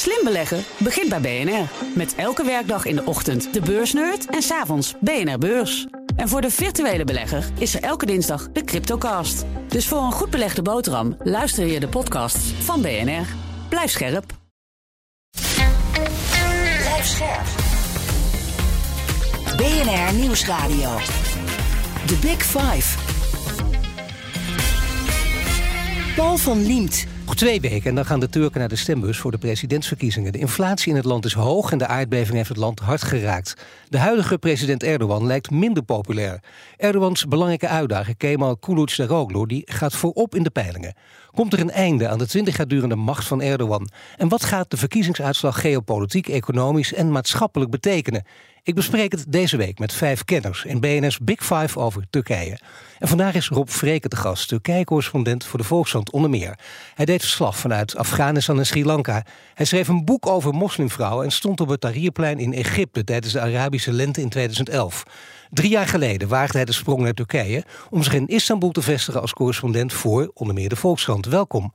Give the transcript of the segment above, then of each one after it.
Slim beleggen begint bij BNR. Met elke werkdag in de ochtend de beursnerd en s'avonds BNR Beurs. En voor de virtuele belegger is er elke dinsdag de Cryptocast. Dus voor een goed belegde boterham luister je de podcasts van BNR. Blijf scherp. Blijf scherp. BNR Nieuwsradio. The Big Five. Paul van Liemt. Nog twee weken en dan gaan de Turken naar de stembus voor de presidentsverkiezingen. De inflatie in het land is hoog en de aardbeving heeft het land hard geraakt. De huidige president Erdogan lijkt minder populair. Erdogans belangrijke uitdager Kemal Kılıçdaroğlu die gaat voorop in de peilingen. Komt er een einde aan de 20 jaar durende macht van Erdogan? En wat gaat de verkiezingsuitslag geopolitiek, economisch en maatschappelijk betekenen? Ik bespreek het deze week met vijf kenners in BNS Big Five over Turkije. En vandaag is Rob Vreken te gast, Turkije-correspondent voor de Volkskrant onder meer. Hij deed verslag vanuit Afghanistan en Sri Lanka. Hij schreef een boek over moslimvrouwen en stond op het Tahrirplein in Egypte tijdens de Arabische lente in 2011. Drie jaar geleden waagde hij de sprong naar Turkije om zich in Istanbul te vestigen als correspondent voor onder meer de Volkskrant. Welkom.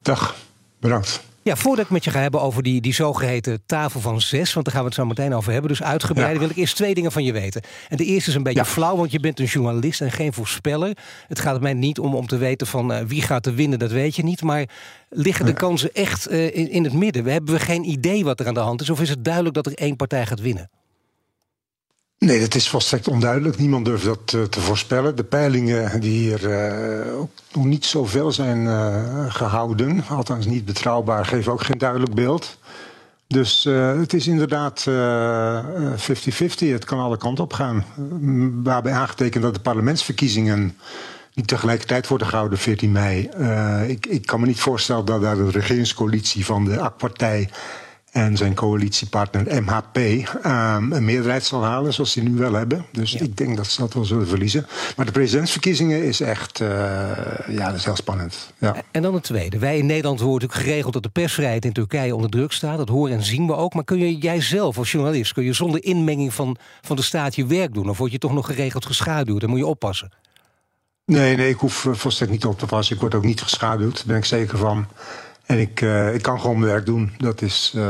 Dag, bedankt. Ja, voordat ik met je ga hebben over die, die zogeheten tafel van zes, want daar gaan we het zo meteen over hebben, dus uitgebreid, wil ik eerst twee dingen van je weten. En de eerste is een beetje flauw, want je bent een journalist en geen voorspeller. Het gaat mij niet om om te weten van uh, wie gaat er winnen, dat weet je niet. Maar liggen de kansen echt uh, in, in het midden? We hebben we geen idee wat er aan de hand is, of is het duidelijk dat er één partij gaat winnen? Nee, dat is volstrekt onduidelijk. Niemand durft dat uh, te voorspellen. De peilingen die hier uh, ook nog niet zoveel zijn uh, gehouden, althans niet betrouwbaar, geven ook geen duidelijk beeld. Dus het is inderdaad 50-50. het kan alle kanten op gaan. Waarbij aangetekend dat de parlementsverkiezingen niet tegelijkertijd worden gehouden 14 mei. ik, ik kan me niet voorstellen dat daar de regeringscoalitie van de AK-partij en zijn coalitiepartner MHP um, een meerderheid zal halen, zoals ze nu wel hebben. Dus ja. ik denk dat ze dat wel zullen verliezen. Maar de presidentsverkiezingen is echt, uh, ja, dat is heel spannend. Ja. En dan het tweede. Wij in Nederland horen natuurlijk geregeld dat de persvrijheid in Turkije onder druk staat. Dat horen en zien we ook. Maar kun je jij zelf als journalist, kun je zonder inmenging van, van de staat je werk doen? Of word je toch nog geregeld geschaduwd? Dan moet je oppassen. Nee, nee, ik hoef volstrekt niet op te passen. Ik word ook niet geschaduwd, daar ben ik zeker van. En ik, uh, ik kan gewoon mijn werk doen. Dat is, uh,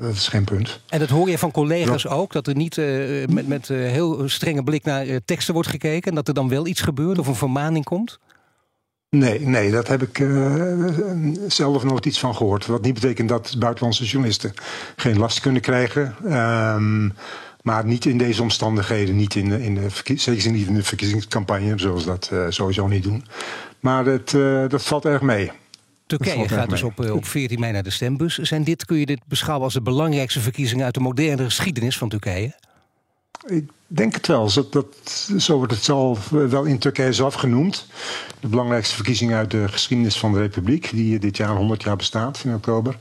dat is geen punt. En dat hoor je van collega's ja. ook? Dat er niet uh, met, met heel strenge blik naar teksten wordt gekeken... en dat er dan wel iets gebeurt of een vermaning komt? Nee, nee, dat heb ik zelf nooit iets van gehoord. Wat niet betekent dat buitenlandse journalisten geen last kunnen krijgen. Um, maar niet in deze omstandigheden, niet in, in de, zeker niet in de verkiezingscampagne... zoals dat sowieso niet doen. Maar het, dat valt erg mee. Turkije gaat dus op, op 14 mei naar de stembus. Zijn dit, kun je dit beschouwen als de belangrijkste verkiezingen uit de moderne geschiedenis van Turkije? Ik denk het wel. Dat, dat, zo wordt het al wel in Turkije zelf genoemd. De belangrijkste verkiezing uit de geschiedenis van de Republiek, die dit jaar 100 jaar bestaat in oktober.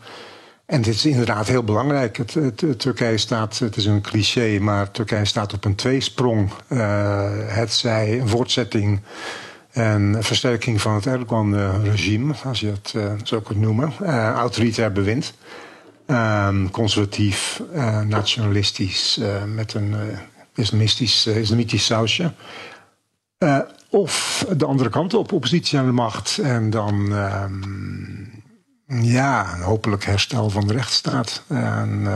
En dit is inderdaad heel belangrijk. Het, het, het, Turkije staat, het is een cliché, maar Turkije staat op een tweesprong. Uh, het zij een voortzetting en versterking van het Erdogan-regime, als je het uh, zo kunt noemen. Uh, autoritair bewind. Uh, conservatief, uh, nationalistisch, met een islamistisch, islamitisch sausje. of de andere kant op, oppositie aan de macht. En dan, ehm, ja, hopelijk herstel van de rechtsstaat. En,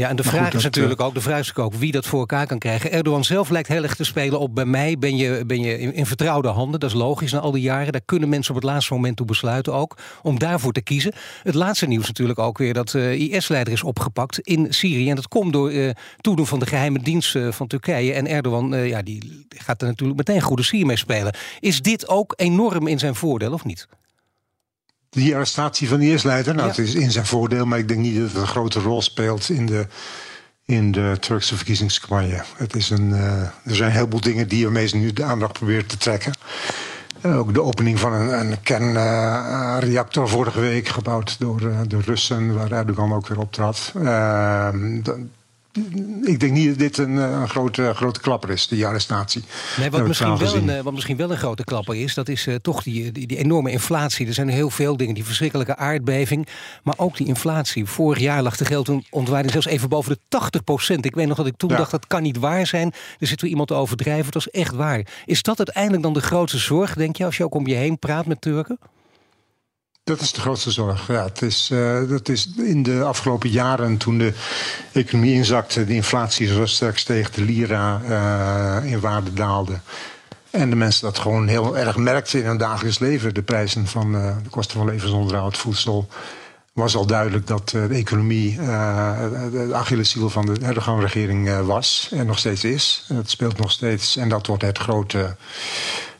ja, en de vraag is natuurlijk ook, de vraag is ook wie dat voor elkaar kan krijgen. Erdogan zelf lijkt heel erg te spelen op bij mij ben je, ben je in, in vertrouwde handen. Dat is logisch na al die jaren. Daar kunnen mensen op het laatste moment toe besluiten ook om daarvoor te kiezen. Het laatste nieuws natuurlijk ook weer dat uh, IS-leider is opgepakt in Syrië. En dat komt door uh, toedoen van de geheime dienst uh, van Turkije. En Erdogan, ja, die gaat er natuurlijk meteen goede sier mee spelen. Is dit ook enorm in zijn voordeel of niet? Die arrestatie van de eerstleider, nou, ja. het is in zijn voordeel, maar ik denk niet dat het een grote rol speelt in de, in de Turkse verkiezingscampagne. Het is een, uh, er zijn een heleboel dingen die ermee nu de aandacht proberen te trekken. Uh, ook de opening van een, een kernreactor uh, vorige week, gebouwd door de Russen, waar Erdogan ook weer optrad. Ik denk niet dat dit een, eh, een grote, grote klapper is, die arrestatie. Nee, wat, misschien wel een, eh, wat misschien wel een grote klapper is, dat is uh, toch die, die, die, enorme inflatie. Er zijn heel veel dingen, die verschrikkelijke aardbeving, maar ook die inflatie. Vorig jaar lag de geldontwaarding zelfs even boven de 80 procent. Ik weet nog dat ik toen ja. dacht, dat kan niet waar zijn. Er zit weer iemand te overdrijven, het was echt waar. Is dat uiteindelijk dan de grootste zorg, denk je, als je ook om je heen praat met Turken? Dat is de grootste zorg. Ja, het is, uh, dat is in de afgelopen jaren, toen de economie inzakte, de inflatie zo sterk steeg, de lira uh, in waarde daalde. En de mensen dat gewoon heel erg merkten in hun dagelijks leven. De prijzen van uh, de kosten van levensonderhoud, voedsel. Was al duidelijk dat de economie de Achilleshiel van de Erdogan-regering was. En nog steeds is. Het speelt nog steeds. En dat wordt het grote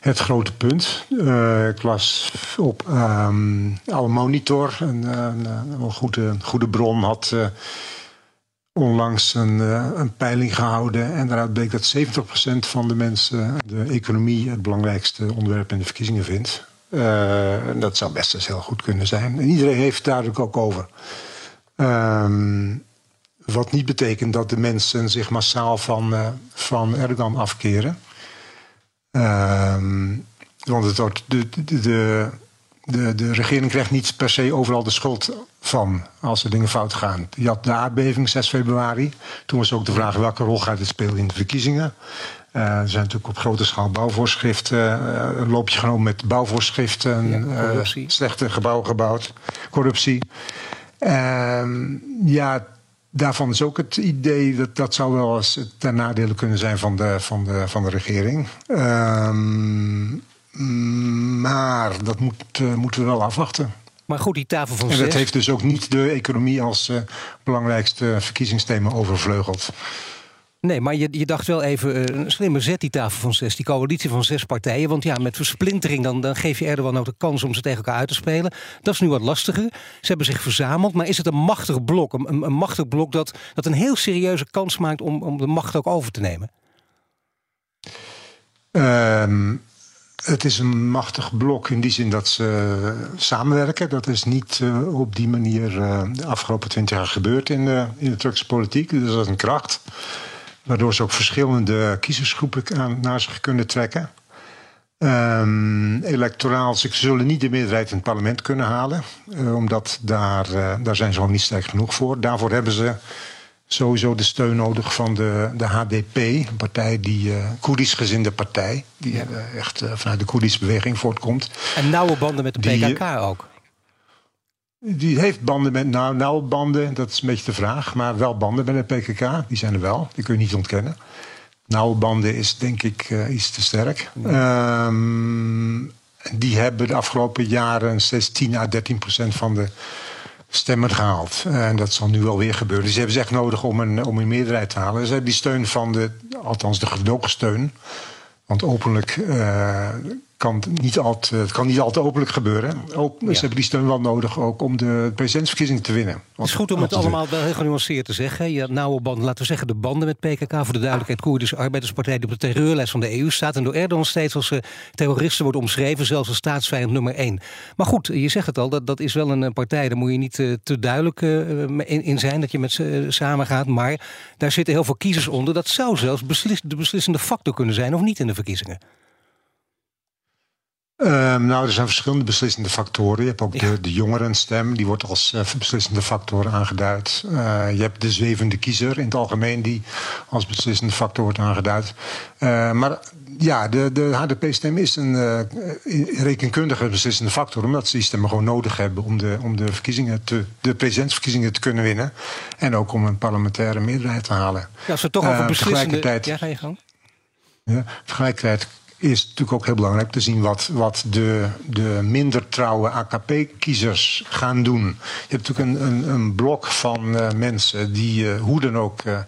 het grote punt. Uh, ik las op um, Alle Monitor, een, een, een, goede, bron, had uh, onlangs een, uh, een, peiling gehouden. En daaruit bleek dat 70% van de mensen de economie het belangrijkste onderwerp in de verkiezingen vindt. dat zou best eens heel goed kunnen zijn. En iedereen heeft het duidelijk ook over. Um, wat niet betekent dat de mensen zich massaal van, van Erdogan afkeren. Um, want het wordt de, de, de, de, regering krijgt niet per se overal de schuld van als er dingen fout gaan. Je had de aardbeving 6 februari. Toen was ook de vraag welke rol gaat het spelen in de verkiezingen. Uh, er zijn natuurlijk op grote schaal bouwvoorschriften. Uh, een loopje genomen met bouwvoorschriften. Ja, uh, slechte gebouwen gebouwd. Corruptie. ja, daarvan is ook het idee dat dat zou wel eens ten nadele kunnen zijn van de, van de, van de regering. Um, maar dat moet, uh, moeten we wel afwachten. Maar goed, die tafel van En dat heeft dus ook niet de economie als uh, belangrijkste verkiezingsthema overvleugeld. Nee, maar je, je dacht wel even een slimme zet, die tafel van zes. Die coalitie van zes partijen. Want ja, met versplintering dan, dan geef je Erdogan ook de kans om ze tegen elkaar uit te spelen. Dat is nu wat lastiger. Ze hebben zich verzameld. Maar is het een machtig blok? Een, een, machtig blok dat, dat een heel serieuze kans maakt om, om de macht ook over te nemen? Um, het is een machtig blok in die zin dat ze samenwerken. Dat is niet uh, op die manier de afgelopen twintig jaar gebeurd in de, in de Turkse politiek. Dus dat is een kracht. Waardoor ze ook verschillende kiezersgroepen aan, naar zich kunnen trekken. Um, electoraal, ze zullen niet de meerderheid in het parlement kunnen halen. Uh, omdat daar, uh, daar zijn ze al niet sterk genoeg voor. Daarvoor hebben ze sowieso de steun nodig van de, de HDP, een partij die uh, Koerdisch gezinde partij, die ja. echt vanuit de Koerdische beweging voortkomt. En nauwe banden met de PKK die, ook. Die heeft banden met, nou, nauwe banden, dat is een beetje de vraag, maar wel banden met de PKK, die zijn er wel, die kun je niet ontkennen. Nauwe banden is denk ik uh, iets te sterk. Um, die hebben de afgelopen jaren 16 à 13 procent van de stemmen gehaald. En dat zal nu wel weer gebeuren. Dus ze hebben ze echt nodig om een, om een meerderheid te halen. Ze hebben die steun van de, althans de gedogen steun. Want openlijk uh, kan niet altijd, het kan niet altijd openlijk gebeuren. Ook, ja. Ze hebben die steun wel nodig ook om de presidentsverkiezing te winnen. Het is goed om het allemaal wel heel genuanceerd te zeggen. Je nauwe banden, laten we zeggen de banden met PKK... voor de duidelijkheid Koerdische Arbeiderspartij... die op de terreurlijst van de EU staat... en door Erdogan steeds als uh, terroristen wordt omschreven... zelfs als staatsvijand nummer één. Maar goed, je zegt het al, dat, dat is wel een partij... daar moet je niet uh, te duidelijk uh, in, in, zijn dat je met ze samen gaat. Maar daar zitten heel veel kiezers onder. Dat zou zelfs beslis, de beslissende factor kunnen zijn... of niet in de verkiezingen. Um, nou, er zijn verschillende beslissende factoren. Je hebt ook ja. de, de jongerenstem, die wordt als uh, beslissende factor aangeduid. Uh, je hebt de zwevende kiezer in het algemeen, die als beslissende factor wordt aangeduid. Uh, maar ja, de, de HDP-stem is een rekenkundige beslissende factor, omdat ze die stemmen gewoon nodig hebben om de, om de, verkiezingen te, de presidentsverkiezingen te kunnen winnen. En ook om een parlementaire meerderheid te halen. Ja, als we toch over beslissende... Ja, ga je gang. Ja, tegelijkertijd is natuurlijk ook heel belangrijk te zien wat, wat de, de minder trouwe AKP-kiezers gaan doen. Je hebt natuurlijk een, een, een blok van uh, mensen die uh, hoe dan ook. Uh,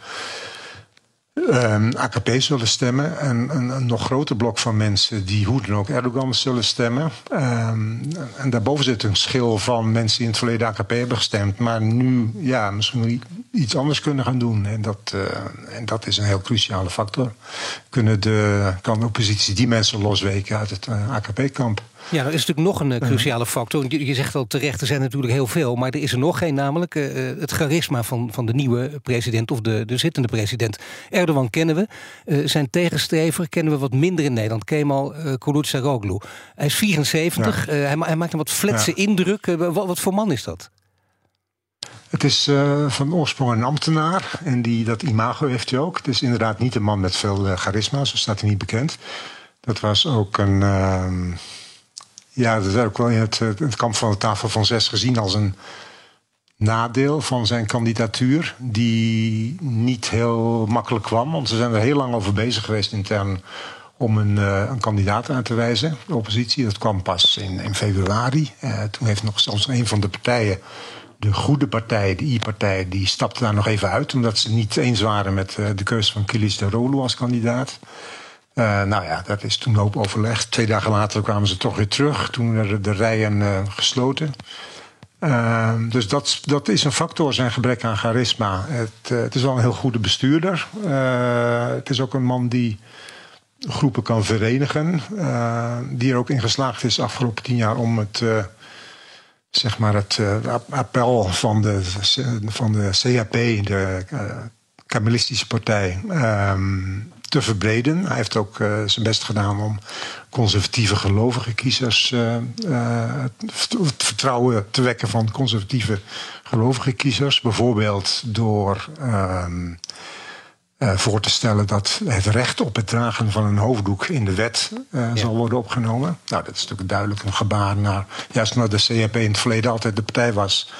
Um, AKP zullen stemmen. En een, een, nog groter blok van mensen die hoe dan ook Erdogan zullen stemmen. Um, en daarboven zit een schil van mensen die in het verleden AKP hebben gestemd. Maar nu ja, misschien iets anders kunnen gaan doen. En dat, uh, en dat is een heel cruciale factor. Kunnen de, kan de oppositie die mensen losweken uit het uh, AKP-kamp. Ja, er is natuurlijk nog een uh, cruciale factor. Je, je, zegt al terecht, er zijn natuurlijk heel veel. Maar er is er nog geen, namelijk uh, het charisma van, van de nieuwe president... of de, de zittende president. Erdogan kennen we. Uh, zijn tegenstrever kennen we wat minder in Nederland. Kemal uh, Kılıçdaroğlu. Hij is 74. Ja. Hij, hij, maakt een wat fletse ja. indruk. Wat, wat voor man is dat? Het is uh, van oorsprong een ambtenaar en die, dat imago heeft hij ook. Het is inderdaad niet een man met veel uh, charisma, zo staat hij niet bekend. Dat was ook een, uh, Ja, dat is ook wel in het, het kamp van de tafel van zes gezien als een nadeel van zijn kandidatuur, die niet heel makkelijk kwam. Want ze zijn er heel lang over bezig geweest intern om een, uh, een kandidaat aan te wijzen, de oppositie. Dat kwam pas in, in februari. Uh, toen heeft nog zelfs een van de partijen, de goede partij, de I-partij, die stapte daar nog even uit, omdat ze niet eens waren met de keuze van Kilis de Rolu als kandidaat. Nou ja, dat is toen hoop overlegd. Twee dagen later kwamen ze toch weer terug. Toen werden de rijen gesloten. Uh, dus dat, dat is een factor, zijn gebrek aan charisma. Het, uh, het is wel een heel goede bestuurder. Uh, het is ook een man die groepen kan verenigen. die er ook in geslaagd is afgelopen tien jaar om het, zeg maar het appel van de, van de CHP, de Kamelistische Partij, ehm, te verbreden. Hij heeft ook uh, zijn best gedaan om conservatieve gelovige kiezers uh, uh, het vertrouwen te wekken van conservatieve gelovige kiezers. Bijvoorbeeld door ehm, voor te stellen dat het recht op het dragen van een hoofddoek in de wet ja. zal worden opgenomen. Nou, dat is natuurlijk duidelijk een gebaar naar, juist omdat de CHP in het verleden altijd de partij was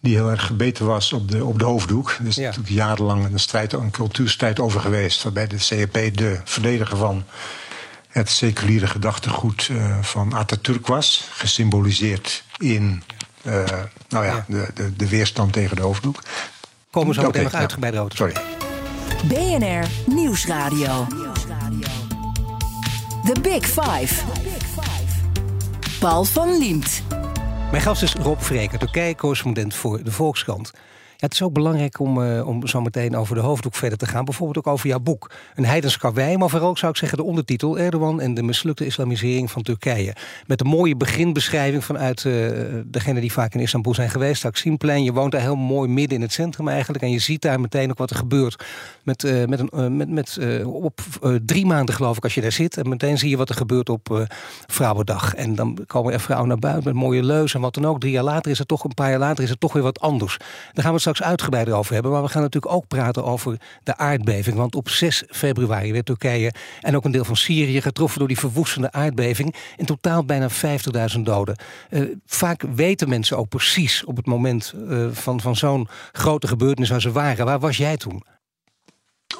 die heel erg gebeten was op de, op de hoofddoek. Er is ja. natuurlijk jarenlang een, strijd, een cultuurstrijd over geweest... waarbij de CHP de verdediger van het seculiere gedachtegoed uh, van Atatürk was. Gesymboliseerd in uh, nou ja, ja. De, de, de, weerstand tegen de hoofddoek. Komen we zo meteen nog uitgebreid over. Sorry. BNR Nieuwsradio. The Big Five. Paul van Liemt. Mijn gast is Rob Vreker, Turkije-correspondent voor de Volkskrant. Het is ook belangrijk om, uh, om zo meteen over de hoofddoek verder te gaan. Bijvoorbeeld ook over jouw boek. Een heidens karwei, maar vooral zou ik zeggen de ondertitel... Erdogan en de mislukte islamisering van Turkije. Met een mooie beginbeschrijving vanuit uh, degene die vaak in Istanbul zijn geweest. Taksimplein, je woont daar heel mooi midden in het centrum eigenlijk. En je ziet daar meteen ook wat er gebeurt. Met, uh, met een, met, met, op drie maanden geloof ik als je daar zit. En meteen zie je wat er gebeurt op Vrouwendag. En dan komen er vrouwen naar buiten met mooie leuzen en wat dan ook. Drie jaar later is het toch, een paar jaar later is het toch weer wat anders. Dan gaan we het straks uitgebreider over hebben. Maar we gaan natuurlijk ook praten over de aardbeving. Want op 6 februari werd Turkije en ook een deel van Syrië getroffen door die verwoestende aardbeving. In totaal bijna 50.000 doden. Uh, vaak weten mensen ook precies op het moment uh, van, van zo'n grote gebeurtenis waar ze waren. Waar was jij toen?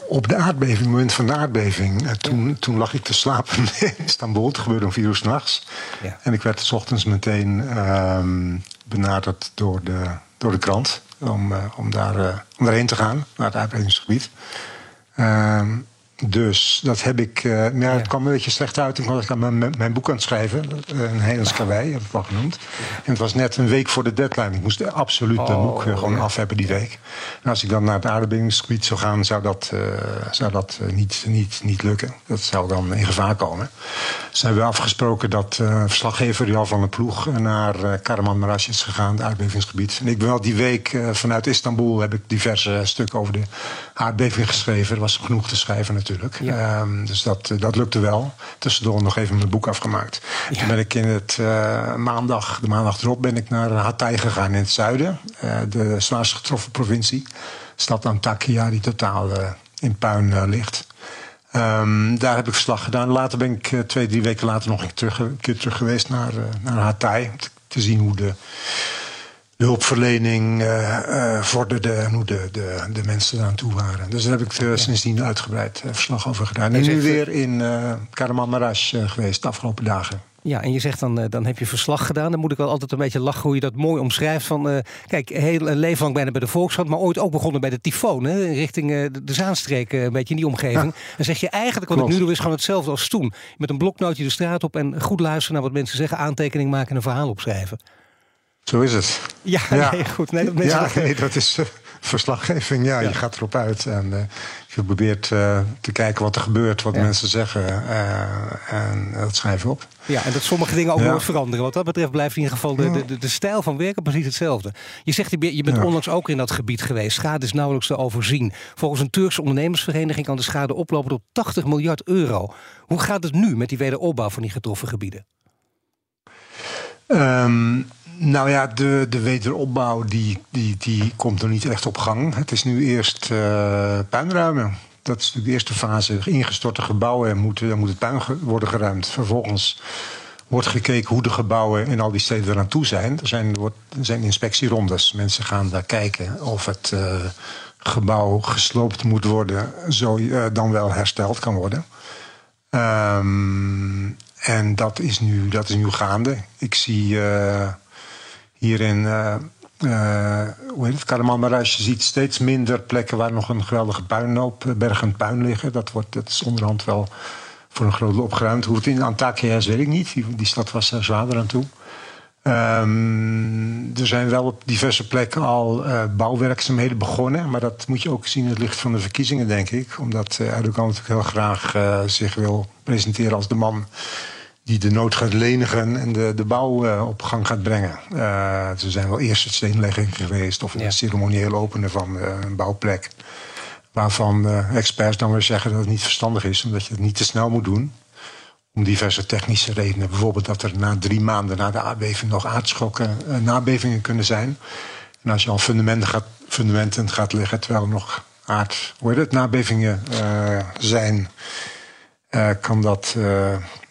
Op de aardbeving, het moment van de aardbeving, uh, toen, toen lag ik te slapen in Istanbul. Het gebeurde om vier uur s'nachts. Ja. En ik werd s ochtends meteen uh, benaderd door de, door de krant om, uh, om, daar, uh, om daarheen te gaan, naar het aardbevingsgebied. Dus dat heb ik. Uh, ja, het kwam een beetje slecht uit. Ik was aan mijn, mijn boek aan het schrijven. Een Hedens Karwei, heb ik wel genoemd. En het was net een week voor de deadline. Ik moest absoluut oh, dat boek uh, gewoon ja. af hebben die week. En als ik dan naar het aardbevingsgebied zou gaan, zou dat, uh, zou dat niet, niet, niet lukken. Dat zou dan in gevaar komen. Zijn we afgesproken dat verslaggever Jan van der Ploeg naar uh, Karamanmaraş is gegaan, het aardbevingsgebied. En ik ben wel die week vanuit Istanbul heb ik diverse stukken over de aardbeving geschreven. Er was genoeg te schrijven natuurlijk. Ja. Um, dus dat, dat lukte wel. Tussendoor nog even mijn boek afgemaakt. Ja. Toen ben ik in het uh, maandag, de maandag erop, ben ik naar Hatay gegaan in het zuiden. Uh, de zwaarst getroffen provincie. Stad Antakya, die totaal uh, in puin ligt. Um, daar heb ik verslag gedaan. Later ben ik twee, drie weken later nog een, terug, een keer terug geweest naar, naar Hatay. Te, te zien hoe de de hulpverlening uh, uh, vorderde en hoe de, de, de mensen daar aan toe waren. Dus daar heb ik uh, sindsdien uitgebreid verslag over gedaan. En nu weer in uh, Karamanmaraş geweest de afgelopen dagen. Ja, en je zegt dan, dan heb je verslag gedaan. Dan moet ik wel altijd een beetje lachen hoe je dat mooi omschrijft. Van, kijk, heel een leven lang bijna bij de Volkskrant, maar ooit ook begonnen bij de Tyfoon. Hè, richting de Zaanstreek, een beetje in die omgeving. Ja. Dan zeg je eigenlijk, wat Klopt. ik nu doe, is gewoon hetzelfde als toen. Met een bloknootje de straat op en goed luisteren naar wat mensen zeggen, aantekening maken en een verhaal opschrijven. Zo is het. Ja, ja. Nee, goed. Nee, dat, ja, nee, dat is uh, verslaggeving. Ja, ja, je gaat erop uit en uh, je probeert uh, te kijken wat er gebeurt, wat mensen zeggen. en dat schrijf je op. Ja, en dat sommige dingen ook nooit veranderen. Wat dat betreft blijft in ieder geval de, de, de, stijl van werken precies hetzelfde. Je zegt, je bent onlangs ook in dat gebied geweest. Schade is nauwelijks te overzien. Volgens een Turkse ondernemersvereniging kan de schade oplopen tot 80 miljard euro. Hoe gaat het nu met die wederopbouw van die getroffen gebieden? Um, nou ja, de, de wederopbouw die, die, die komt nog niet echt op gang. Het is nu eerst uh, puinruimen. Dat is natuurlijk de eerste fase. Ingestorte gebouwen moeten, dan moet het puin worden geruimd. Vervolgens wordt gekeken hoe de gebouwen in al die steden eraan toe zijn. Er zijn, wordt, er zijn inspectierondes. Mensen gaan daar kijken of het uh, gebouw gesloopt moet worden, zo uh, dan wel hersteld kan worden. Um, en dat is nu, dat is nu gaande. Ik zie hier in uh, hoe Karamanmaraş, je ziet steeds minder plekken waar nog een geweldige puinhoop, bergen puin liggen. Dat, wordt, dat is onderhand wel voor een groot deel opgeruimd. Hoe het in Antakya is, weet ik niet. Die, stad was er zwaarder aan toe. Um, er zijn wel op diverse plekken al uh, bouwwerkzaamheden begonnen. Maar dat moet je ook zien in het licht van de verkiezingen, denk ik. Omdat uh, Erdogan natuurlijk heel graag uh, zich wil presenteren als de man die de nood gaat lenigen en de, de bouw op gang gaat brengen. ze zijn wel eerst het steenlegging geweest of een ja. ceremonieel openen van een bouwplek. Waarvan experts dan weer zeggen dat het niet verstandig is, omdat je het niet te snel moet doen. Om diverse technische redenen. Bijvoorbeeld dat er na drie maanden na de aardbeving nog aardschokken, uh, nabevingen kunnen zijn. En als je al fundamenten gaat, fundamenten gaat leggen terwijl er nog aard, hoe het, nabevingen uh, zijn, uh, kan dat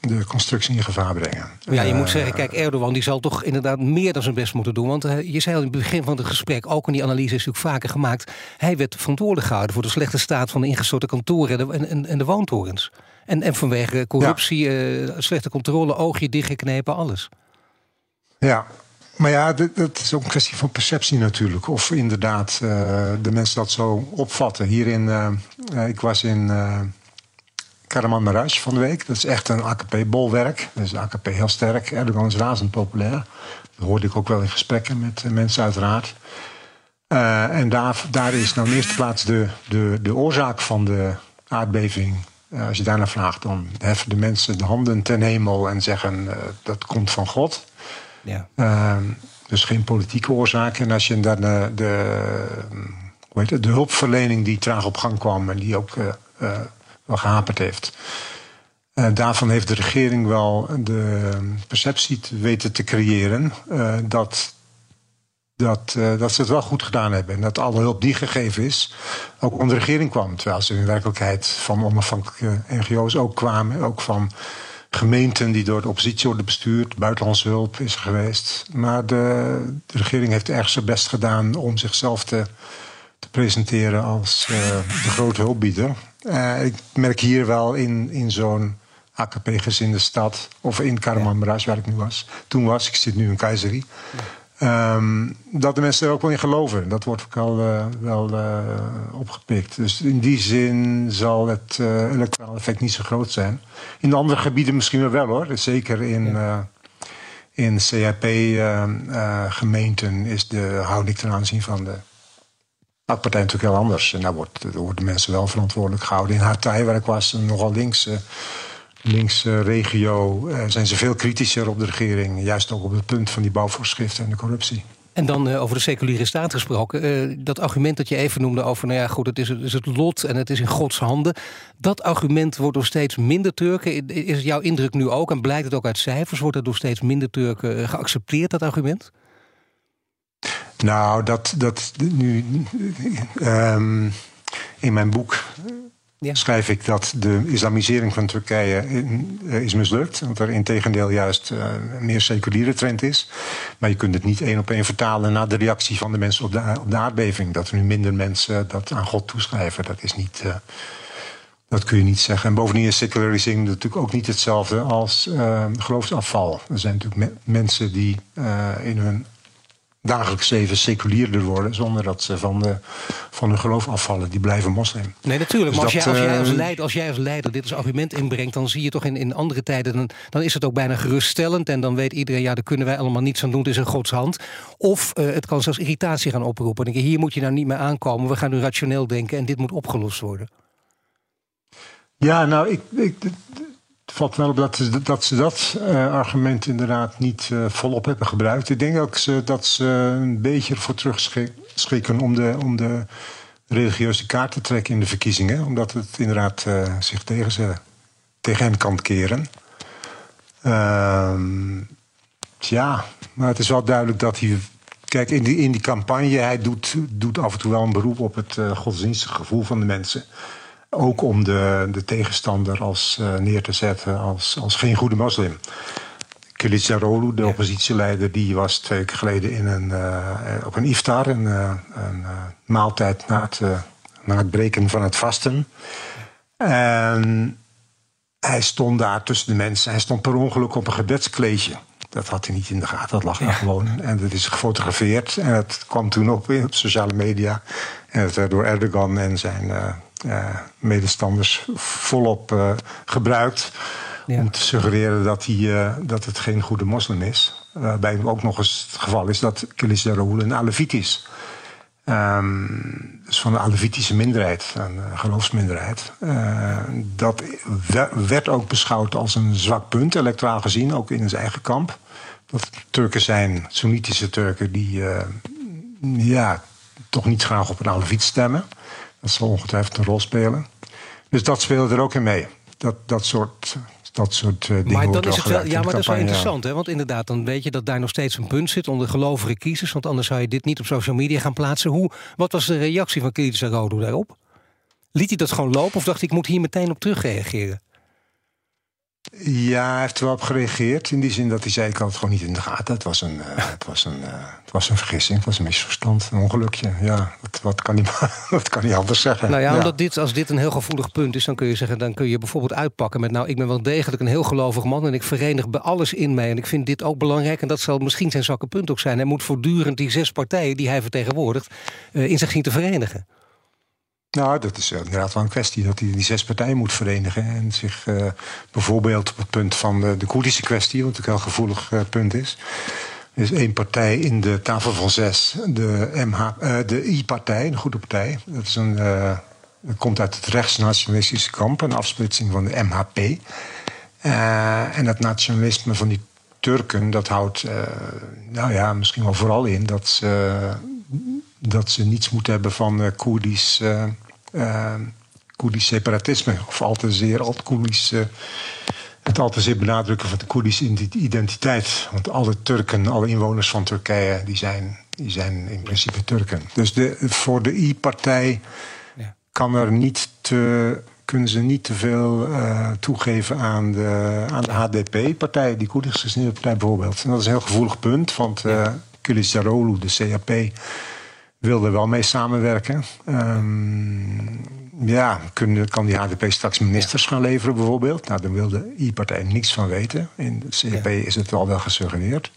de constructie in gevaar brengen. Ja, je moet zeggen, kijk, Erdogan die zal toch inderdaad meer dan zijn best moeten doen. Want je zei al in het begin van het gesprek, ook in die analyse is natuurlijk vaker gemaakt. Hij werd verantwoordelijk gehouden voor de slechte staat van de ingestorte kantoren en de, en, en de woontorens. En, en vanwege corruptie, ja. uh, slechte controle, oogje dichtgeknepen, alles. Ja, maar ja, dat is ook een kwestie van perceptie natuurlijk. Of inderdaad uh, de mensen dat zo opvatten. Hierin, uh, ik was in uh, Karamanmaraş van de week. Dat is echt een AKP-bolwerk. Dus AKP heel sterk. Erdogan is razend populair. Dat hoorde ik ook wel in gesprekken met mensen uiteraard. en daar, daar is nou in eerste plaats de, de, de oorzaak van de aardbeving uh, als je daarna vraagt, dan heffen de mensen de handen ten hemel en zeggen uh, dat komt van God. Ja. Uh, dus geen politieke oorzaak. En als je dan de, de, hoe heet het, de hulpverlening die traag op gang kwam en die ook wel gehaperd heeft. daarvan heeft de regering wel de perceptie weten te creëren dat dat, uh, dat ze het wel goed gedaan hebben. En dat alle hulp die gegeven is, ook onder de regering kwam. Terwijl ze in werkelijkheid van onafhankelijke NGO's ook kwamen. Ook van gemeenten die door de oppositie worden bestuurd. Buitenlandse hulp is er geweest. Maar de, de regering heeft erg zijn best gedaan om zichzelf te, te presenteren als uh, de grote hulpbieder. Uh, ik merk hier wel in, in zo'n AKP-gezinde stad, of in Kahramanmaraş, waar ik nu was. Toen was, ik zit nu in Keizerie. Ja Um, dat de mensen er ook wel in geloven. Dat wordt ook al uh, wel uh, opgepikt. Dus in die zin zal het uh, electoraal effect niet zo groot zijn. In de andere gebieden misschien wel hoor. Zeker in, ja. in CHP-gemeenten is de houding ten aanzien van de partij natuurlijk heel anders. En daar, wordt, worden mensen wel verantwoordelijk gehouden. In Hatay, waar ik was, nogal links linkse regio uh, zijn ze veel kritischer op de regering. Juist ook op het punt van die bouwvoorschriften en de corruptie. En dan uh, over de seculiere staat gesproken. Dat argument dat je even noemde over, nou ja, goed, het is, het is, het lot en het is in Gods handen. Dat argument wordt door steeds minder Turken. Is het jouw indruk nu ook, en blijkt het ook uit cijfers, wordt het door steeds minder Turken geaccepteerd, dat argument? Nou, dat, dat nu. Um, in mijn boek ja. schrijf ik dat de islamisering van Turkije eh, is mislukt. Dat er in tegendeel juist uh, een meer seculiere trend is. Maar je kunt het niet één op één vertalen naar de reactie van de mensen op de, op de aardbeving. Dat er nu minder mensen dat aan God toeschrijven. Dat is niet. Uh, dat kun je niet zeggen. En bovendien is secularisering natuurlijk ook niet hetzelfde als geloofsafval. Er zijn natuurlijk me mensen die in hun dagelijks leven seculierder worden... zonder dat ze van, de, van hun geloof afvallen. Die blijven moslim. Nee, natuurlijk. Dus maar als, dat, jij, als, jij als, leider, als jij als leider dit als argument inbrengt... dan zie je toch in, in andere tijden... Dan, dan is het ook bijna geruststellend. En dan weet iedereen, ja, daar kunnen wij allemaal niets aan doen. Het is een Gods hand. Of uh, het kan zelfs irritatie gaan oproepen. En hier moet je nou niet meer aankomen. We gaan nu rationeel denken en dit moet opgelost worden. Ja, nou, ik, ik, het valt wel op dat ze dat, uh, argument inderdaad niet uh, volop hebben gebruikt. Ik denk ook ze, dat ze een beetje ervoor terugschikken om de, om de religieuze kaart te trekken in de verkiezingen. Omdat het inderdaad uh, zich tegen, ze, tegen hen kan keren. Ehm, ja, maar het is wel duidelijk dat hij. Kijk, in die, in die campagne, hij doet, doet af en toe wel een beroep op het godsdienstige gevoel van de mensen. Ook om de, de tegenstander als, uh, neer te zetten als, als geen goede moslim. Kılıçdaroğlu, de oppositieleider, die was twee weken geleden in een, op een iftar, een, een maaltijd na het, na het breken van het vasten. En hij stond daar tussen de mensen. Hij stond per ongeluk op een gebedskleedje. Dat had hij niet in de gaten, dat lag daar gewoon. En dat is gefotografeerd. En het kwam toen op op sociale media. En het werd door Erdogan en zijn medestanders volop uh, gebruikt. Ja. Om te suggereren dat, hij, dat het geen goede moslim is. Waarbij ook nog eens het geval is dat Kılıçdaroğlu een Alevit is. Um, dus van de Alevitische minderheid, een geloofsminderheid. Uh, dat werd ook beschouwd als een zwak punt, electoraal gezien, ook in zijn eigen kamp. Dat Turken zijn, Soenitische Turken, die uh, ja, toch niet graag op een Alevit stemmen. Dat zal ongetwijfeld een rol spelen. Dus dat speelde er ook in mee. Dat, dat soort dat soort uh, dingen. Maar dan is het wel, ja, maar dat is wel interessant, hè? Want inderdaad, dan weet je dat daar nog steeds een punt zit onder gelovige kiezers. Want anders zou je dit niet op social media gaan plaatsen. Hoe, wat was de reactie van Kılıçdaroğlu daarop? Liet hij dat gewoon lopen of dacht ik moet hier meteen op terugreageren? Ja, hij heeft er wel op gereageerd. In die zin dat hij zei: Ik had het gewoon niet in de gaten. Het was een, uh, het was een, uh, het was een vergissing, het was een misverstand, een ongelukje. Ja, wat, wat, kan, hij, wat kan hij anders zeggen? Nou ja, omdat dit, als dit een heel gevoelig punt is, dan kun je zeggen: dan kun je bijvoorbeeld uitpakken met: Nou, ik ben wel degelijk een heel gelovig man en ik verenig bij alles in mij. En ik vind dit ook belangrijk. En dat zal misschien zijn zwakke punt ook zijn. Hij moet voortdurend die zes partijen die hij vertegenwoordigt uh, in zich zien te verenigen. Nou, dat is inderdaad wel een kwestie dat hij die zes partijen moet verenigen. En zich uh, bijvoorbeeld op het punt van de, de Koerdische kwestie, wat natuurlijk een gevoelig uh, punt is. Is één partij in de tafel van zes, de, MH, uh, de I-partij, een goede partij. Dat, is een, komt uit het rechtsnationalistische kamp, een afsplitsing van de MHP. en dat nationalisme van die Turken, dat houdt, nou ja, misschien wel vooral in dat ze dat ze niets moeten hebben van uh, Koerdisch, uh, uh, Koerdisch separatisme. Of al te zeer al Koerdisch, het al te zeer benadrukken van de Koerdische identiteit. Want alle Turken, alle inwoners van Turkije, die zijn, die zijn in principe Turken. Dus de, voor de I-partij ja. kan er niet te kunnen ze niet te veel uh, toegeven aan de, aan de HDP-partij, die Koerdische gesneden partij bijvoorbeeld. En dat is een heel gevoelig punt, want uh, Kılıçdaroğlu, de CAP, wilde wel mee samenwerken. Um, ja, kunnen, kan die HDP straks ministers gaan leveren bijvoorbeeld? Nou, daar wilde de I-partij niets van weten. In de CDP is het wel wel gesuggereerd.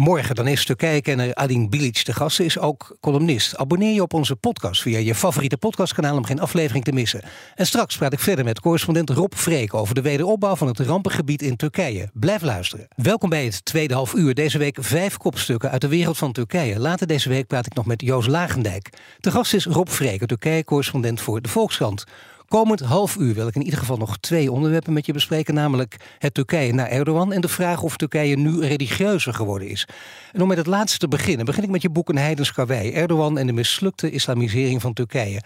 Morgen dan is Turkije-kenner Adin Bilic de gast. is ook columnist. Abonneer je op onze podcast via je favoriete podcastkanaal om geen aflevering te missen. En straks praat ik verder met correspondent Rob Freek over de wederopbouw van het rampengebied in Turkije. Blijf luisteren. Welkom bij het tweede half uur. Deze week vijf kopstukken uit de wereld van Turkije. Later deze week praat ik nog met Joost Lagendijk. De gast is Rob Freek, Turkije-correspondent voor de Volkskrant. Komend half uur wil ik in ieder geval nog twee onderwerpen met je bespreken. Namelijk het Turkije naar Erdogan en de vraag of Turkije nu religieuzer geworden is. En om met het laatste te beginnen, begin ik met je boek Een heidens karwei. Erdogan en de mislukte islamisering van Turkije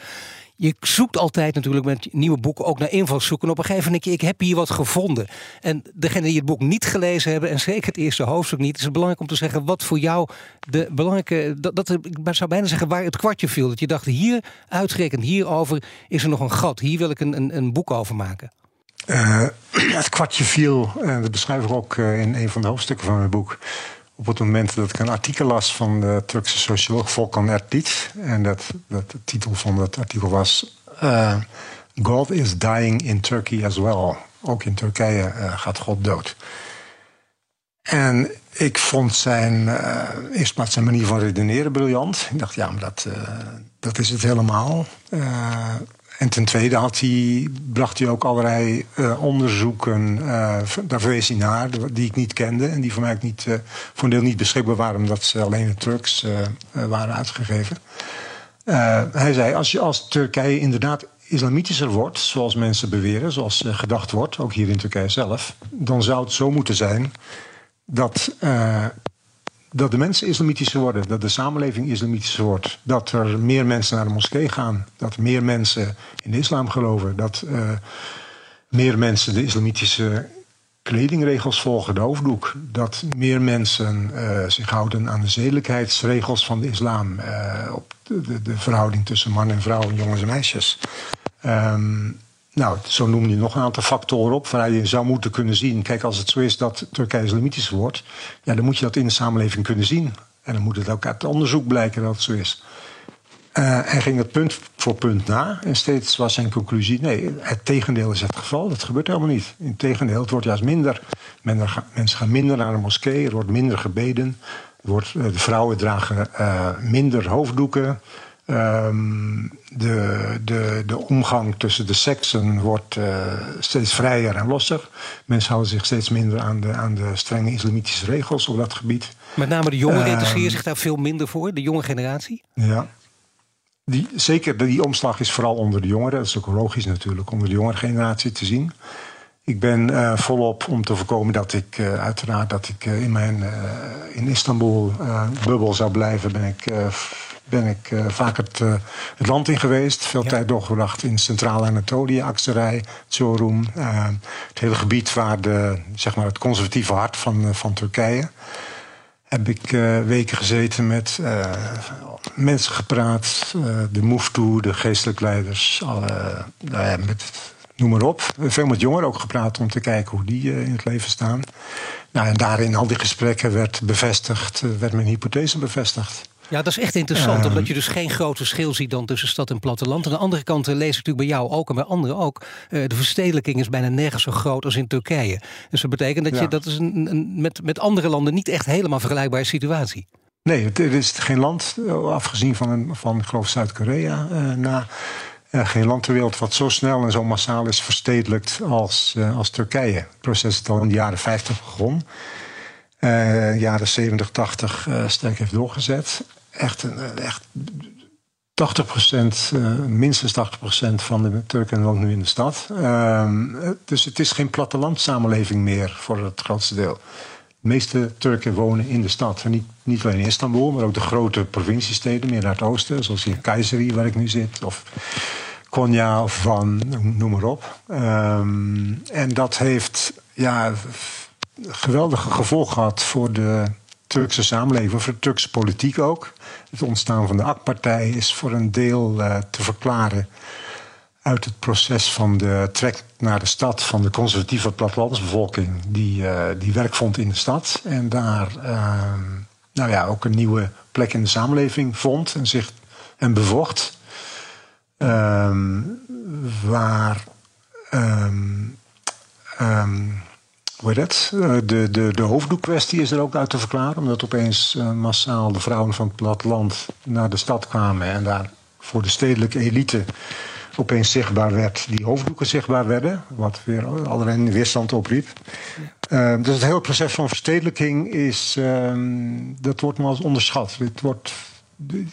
je zoekt altijd natuurlijk met nieuwe boeken ook naar invalshoeken. Op een gegeven moment je, ik heb hier wat gevonden. En degene die het boek niet gelezen hebben, en zeker het eerste hoofdstuk niet, is het belangrijk om te zeggen wat voor jou de belangrijke. Dat, dat, ik zou bijna zeggen waar het kwartje viel. Dat je dacht, hier uitgerekend hierover is er nog een gat. Hier wil ik een, een, een boek over maken. Uh, het kwartje viel, uh, dat beschrijf ik ook uh, in een van de hoofdstukken van mijn boek op het moment dat ik een artikel las van de Turkse socioloog Volkan Ertic. En dat, dat, de titel van dat artikel was... Uh, God is dying in Turkey as well. Ook in Turkije uh, gaat God dood. En ik vond zijn, uh, eerst maar zijn manier van redeneren briljant. Ik dacht, ja, maar dat, dat is het helemaal. En ten tweede had hij, bracht hij ook allerlei uh, onderzoeken, uh, daar verwees hij naar, die ik niet kende. En die voor mij niet, uh, voor een deel niet beschikbaar waren, omdat ze alleen in Turks waren uitgegeven. hij zei, als, je, als Turkije inderdaad islamitischer wordt, zoals mensen beweren, zoals gedacht wordt, ook hier in Turkije zelf, dan zou het zo moeten zijn dat dat de mensen islamitischer worden, dat de samenleving islamitischer wordt, dat er meer mensen naar de moskee gaan, dat meer mensen in de islam geloven, dat uh, meer mensen de islamitische kledingregels volgen, de hoofddoek, dat meer mensen uh, zich houden aan de zedelijkheidsregels van de islam, uh, op de, de, verhouding tussen man en vrouw, jongens en meisjes. Um, nou, zo noem je nog een aantal factoren op waar je zou moeten kunnen zien. Kijk, als het zo is dat Turkije islamitisch wordt, ja, dan moet je dat in de samenleving kunnen zien. En dan moet het ook uit onderzoek blijken dat het zo is. Uh, hij ging het punt voor punt na. En steeds was zijn conclusie: nee, het tegendeel is het geval. Dat gebeurt helemaal niet. Integendeel, het wordt juist minder. mensen gaan minder naar de moskee, er wordt minder gebeden. Wordt, de vrouwen dragen uh, minder hoofddoeken. Um, de, de, de omgang tussen de seksen wordt uh, steeds vrijer en losser. Mensen houden zich steeds minder aan de, aan de strenge islamitische regels op dat gebied. Met name de jongeren interesseren zich daar veel minder voor, de jonge generatie? Ja. Die, zeker, die omslag is vooral onder de jongeren. Dat is ook logisch natuurlijk, onder de jongere generatie te zien. Ik ben uh, volop om te voorkomen dat ik uh, uiteraard dat ik in mijn in Istanbul bubbel zou blijven, ben ik, ben ik vaak het, het, land in geweest. Veel ja. tijd doorgebracht in Centraal-Anatolië, Akserij, Çorum. het hele gebied waar de, zeg maar het conservatieve hart van, van Turkije heb ik weken gezeten met mensen gepraat. de muftu, de geestelijke leiders. Alle, nou ja, met noem maar op. Veel met jongeren ook gepraat om te kijken hoe die uh, in het leven staan. Nou, en daarin al die gesprekken werd bevestigd, uh, werd mijn hypothese bevestigd. Ja, dat is echt interessant, omdat je dus geen groot verschil ziet dan tussen stad en platteland. Aan de andere kant lees ik natuurlijk bij jou ook en bij anderen ook. de verstedelijking is bijna nergens zo groot als in Turkije. Dus dat betekent dat je dat is een, een, met, met andere landen niet echt helemaal vergelijkbare situatie. Nee, het, is geen land, afgezien van, van ik geloof Zuid-Korea, na uh, geen land ter wereld wat zo snel en zo massaal is verstedelijkt als, uh, als Turkije. Het proces is al in de jaren 50 begonnen. Jaren 70, 80 sterk heeft doorgezet. Echt, een, echt 80%, minstens 80% van de Turken woont nu in de stad. Ehm, dus het is geen plattelandsamenleving meer voor het grootste deel. De meeste Turken wonen in de stad. Niet, alleen in Istanbul, maar ook de grote provinciesteden, meer naar het oosten. Zoals in Kayseri, waar ik nu zit. Of Konya of Van, noem maar op. Um, en dat heeft ja, geweldige gevolgen gehad voor de Turkse samenleving, voor de Turkse politiek ook. Het ontstaan van de AK-partij is voor een deel uh, te verklaren uit het proces van de trek naar de stad van de conservatieve plattelandsbevolking, die, uh, die werk vond in de stad. En daar uh, nou ja, ook een nieuwe plek in de samenleving vond en zich en bevocht. Um, waar. Um, hoe heet het? De, de, de hoofddoekkwestie is er ook uit te verklaren. Omdat opeens uh, massaal de vrouwen van het platteland naar de stad kwamen. En daar voor de stedelijke elite opeens zichtbaar werd, die hoofddoeken zichtbaar werden. Wat weer allerlei weerstand opriep. Uh, dus het hele proces van verstedelijking is, um, dat wordt nog eens onderschat. Het wordt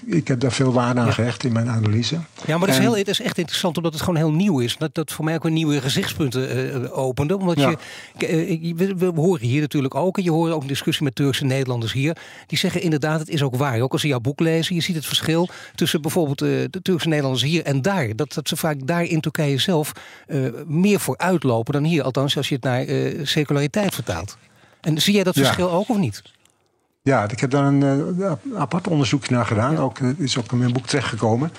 ik heb daar veel waarde aan ja. gehecht in mijn analyse. Ja, maar dat is, heel, het is echt interessant omdat het gewoon heel nieuw is. Dat dat voor mij ook een nieuwe gezichtspunten uh, opende. Omdat ja. je, we, we, horen hier natuurlijk ook, en je hoort ook een discussie met Turkse Nederlanders hier. Die zeggen inderdaad, het is ook waar. Ook als ze jouw boek lezen, je ziet het verschil tussen bijvoorbeeld uh, de Turkse Nederlanders hier en daar. Dat, dat ze vaak daar in Turkije zelf uh, meer voor uitlopen dan hier. Althans, als je het naar seculariteit vertaalt. En zie jij dat verschil ook of niet? Ja, ik heb daar een uh, apart onderzoek naar gedaan. Ja. Ook, is ook in mijn boek terechtgekomen.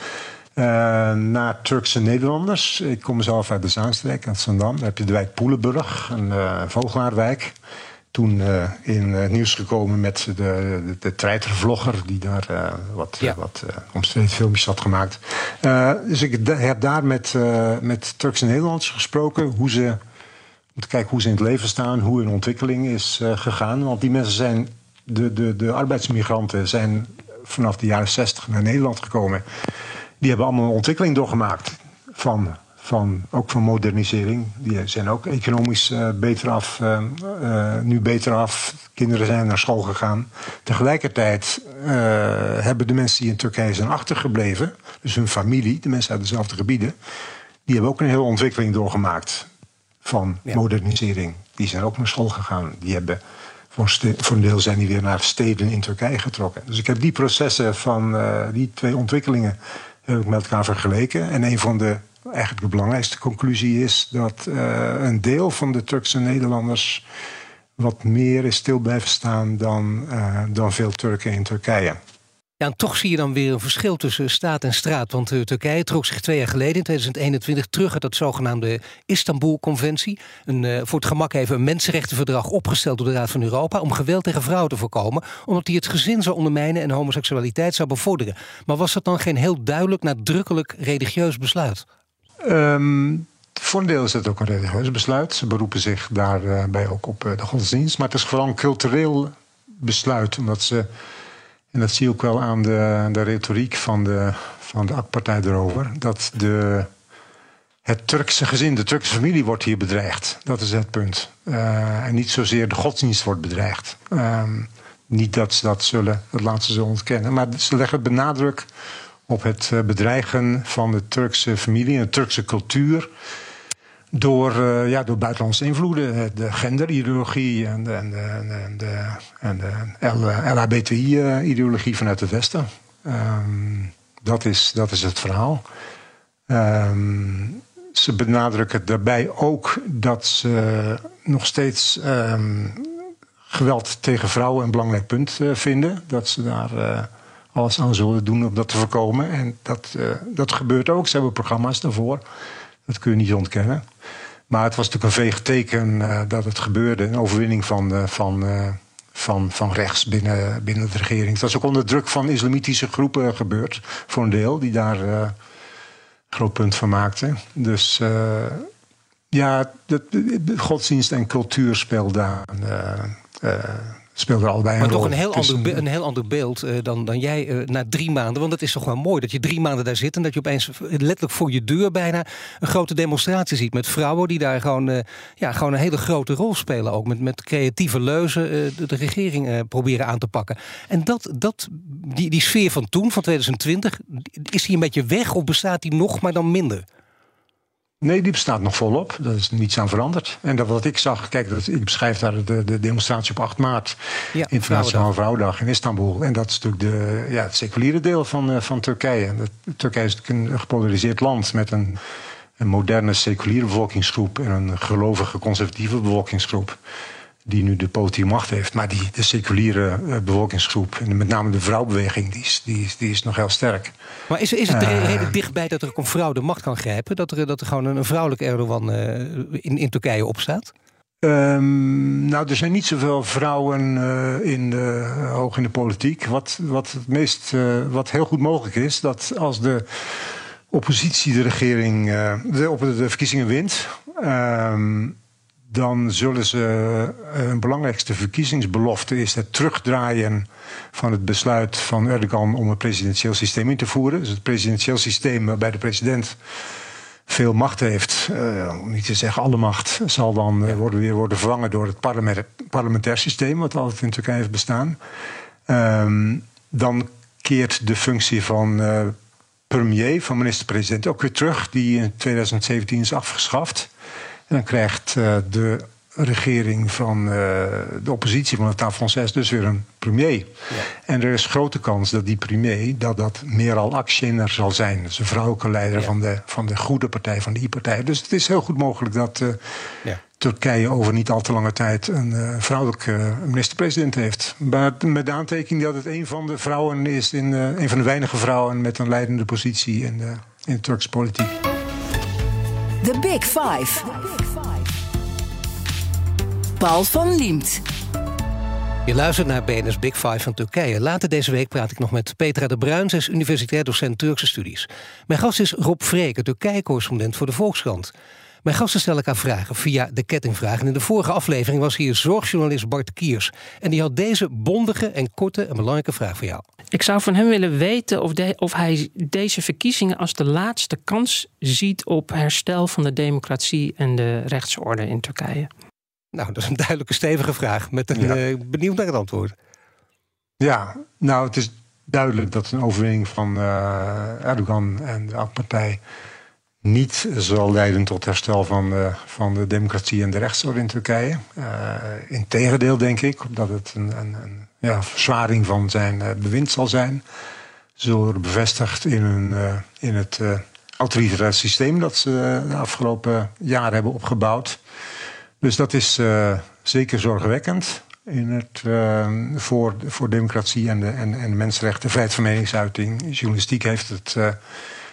Uh, naar Turkse Nederlanders. Ik kom zelf uit de Zaanstreek, uit Zandam. Daar heb je de wijk Poelenburg, een uh, vogelaarwijk. Toen in het nieuws gekomen met de, de, de treitervlogger... die daar wat, ja. wat omstreden filmpjes had gemaakt. dus ik heb daar met, met Turkse Nederlanders gesproken... hoe ze om te kijken hoe ze in het leven staan, hoe hun ontwikkeling is gegaan. Want die mensen zijn de, de, de arbeidsmigranten zijn vanaf de jaren 60 naar Nederland gekomen. Die hebben allemaal een ontwikkeling doorgemaakt. Van, van, ook van modernisering. Die zijn ook economisch uh, beter af, uh, uh, nu beter af. Kinderen zijn naar school gegaan. Tegelijkertijd hebben de mensen die in Turkije zijn achtergebleven, dus hun familie, de mensen uit dezelfde gebieden, die hebben ook een hele ontwikkeling doorgemaakt van ja. modernisering. Die zijn ook naar school gegaan. Die hebben voor, een deel zijn die weer naar steden in Turkije getrokken. Dus ik heb die processen van uh, die twee ontwikkelingen heb ik met elkaar vergeleken. En een van de eigenlijk de belangrijkste conclusie is dat uh, een deel van de Turkse Nederlanders wat meer is stil blijven staan dan, dan veel Turken in Turkije. Ja, en toch zie je dan weer een verschil tussen staat en straat. Want uh, Turkije trok zich twee jaar geleden, in 2021, terug uit dat zogenaamde Istanbul-conventie. Een, uh, voor het gemak even een mensenrechtenverdrag opgesteld door de Raad van Europa. om geweld tegen vrouwen te voorkomen. Omdat die het gezin zou ondermijnen en homoseksualiteit zou bevorderen. Maar was dat dan geen heel duidelijk, nadrukkelijk religieus besluit? Um, voor een deel is het ook een religieus besluit. Ze beroepen zich daarbij ook op de godsdienst. Maar het is vooral een cultureel besluit, omdat ze en dat zie je ook wel aan de, de retoriek van de, van de AK-partij erover. Dat de, het Turkse gezin, de Turkse familie wordt hier bedreigd. Dat is het punt. Uh, en niet zozeer de godsdienst wordt bedreigd. Uh, niet dat ze dat zullen, het laatste zullen ontkennen. Maar ze leggen het benadruk op het eh, bedreigen van de Turkse familie en de Turkse cultuur door, uh, ja, door buitenlandse invloeden. De genderideologie en de, en de, en de, en de LHBTI-ideologie vanuit het Westen. Um, dat, is, dat is het verhaal. Um, ze benadrukken daarbij ook dat ze nog steeds um, geweld tegen vrouwen een belangrijk punt vinden. Dat ze daar alles aan zullen doen om dat te voorkomen. En dat, dat gebeurt ook. Ze hebben programma's daarvoor. Dat kun je niet ontkennen. Maar het was natuurlijk een veeg teken uh, dat het gebeurde. Een overwinning van, uh, van, uh, van, van rechts binnen, binnen de regering. Het was ook onder druk van islamitische groepen gebeurd. Voor een deel, die daar een groot punt van maakten. Dus ja, de, godsdienst en cultuur speelden daar speelde er allebei maar een toch rol. een heel, ander, een heel ander beeld uh, dan, dan jij uh, na drie maanden. Want het is toch wel mooi dat je drie maanden daar zit... en dat je opeens letterlijk voor je deur bijna een grote demonstratie ziet... met vrouwen die daar gewoon, uh, ja, gewoon een hele grote rol spelen. Ook met, met creatieve leuzen de, de, regering proberen aan te pakken. En dat, dat, die, die sfeer van toen, van 2020... is die een beetje weg of bestaat die nog, maar dan minder? Nee, die bestaat nog volop. Daar is niets aan veranderd. En dat wat ik zag, kijk, dat, ik beschrijf daar de, de demonstratie op 8 maart. Ja, Internationale Vrouwendag in Istanbul. En dat is natuurlijk de, ja, het seculiere deel van, uh, van Turkije. Dat, Turkije is natuurlijk een gepolariseerd land met een, een moderne seculiere bevolkingsgroep en een gelovige conservatieve bevolkingsgroep die nu de politieke macht heeft. Maar die, de seculiere uh, bevolkingsgroep, en met name de vrouwbeweging, die is, die is, die is nog heel sterk. Maar is, is het uh, redelijk dichtbij dat er ook een vrouw de macht kan grijpen? Dat er, dat er gewoon een, een vrouwelijke Erdogan uh, in, in Turkije opstaat? Um, nou, er zijn niet zoveel vrouwen uh, in de, hoog in de politiek. Wat, wat, het meest, wat heel goed mogelijk is, dat als de oppositie de regering, de, op de, de verkiezingen wint, um, dan zullen ze hun belangrijkste verkiezingsbelofte is het terugdraaien van het besluit van Erdogan om een presidentieel systeem in te voeren. Dus het presidentieel systeem waarbij de president veel macht heeft, uh, om niet te zeggen alle macht, zal dan uh, worden, weer worden vervangen door het parlement, parlementair systeem, wat altijd in Turkije heeft bestaan. Um, dan keert de functie van premier, van minister-president, ook weer terug, die in 2017 is afgeschaft. En dan krijgt uh, de regering van uh, de oppositie van de Française dus weer een premier. Ja. En er is grote kans dat die premier dat dat meer al Akşener zal zijn. Dus een vrouwelijke leider ja. van, de, van de goede partij, van de I-partij. Dus het is heel goed mogelijk dat uh, ja. Turkije over niet al te lange tijd een uh, vrouwelijke minister-president heeft. Maar met de aantekening dat het een van de vrouwen is, in, een van de weinige vrouwen met een leidende positie in de, in de Turkse politiek. The Big Five. Paul van Liemt. Je luistert naar BNS Big Five van Turkije. Later deze week praat ik nog met Petra de Bruin. Zij is universitair docent Turkse studies. Mijn gast is Rob Vreken, Turkije-correspondent voor de Volkskrant. Mijn gasten stellen elkaar vragen via de kettingvraag. En in de vorige aflevering was hier zorgjournalist Bart Kiers. En die had deze bondige en korte en belangrijke vraag voor jou. Ik zou van hem willen weten of, de, of hij deze verkiezingen als de laatste kans ziet op herstel van de democratie en de rechtsorde in Turkije. Nou, dat is een duidelijke, stevige vraag. Met een ja. uh, benieuwd naar het antwoord. Ja, nou, het is duidelijk dat een overwinning van uh, Erdogan en de AK-partij niet zal leiden tot herstel van, uh, van de democratie en de rechtsorde in Turkije. Uh, Integendeel, denk ik, omdat het een, een, een ja, verzwaring van zijn uh, bewind zal zijn. Ze bevestigd in, hun, in het autoritaire systeem dat ze de afgelopen jaren hebben opgebouwd. Dus dat is zeker zorgwekkend. in het, voor, voor democratie en de, en, en de mensenrechten, vrijheid van meningsuiting. Journalistiek heeft het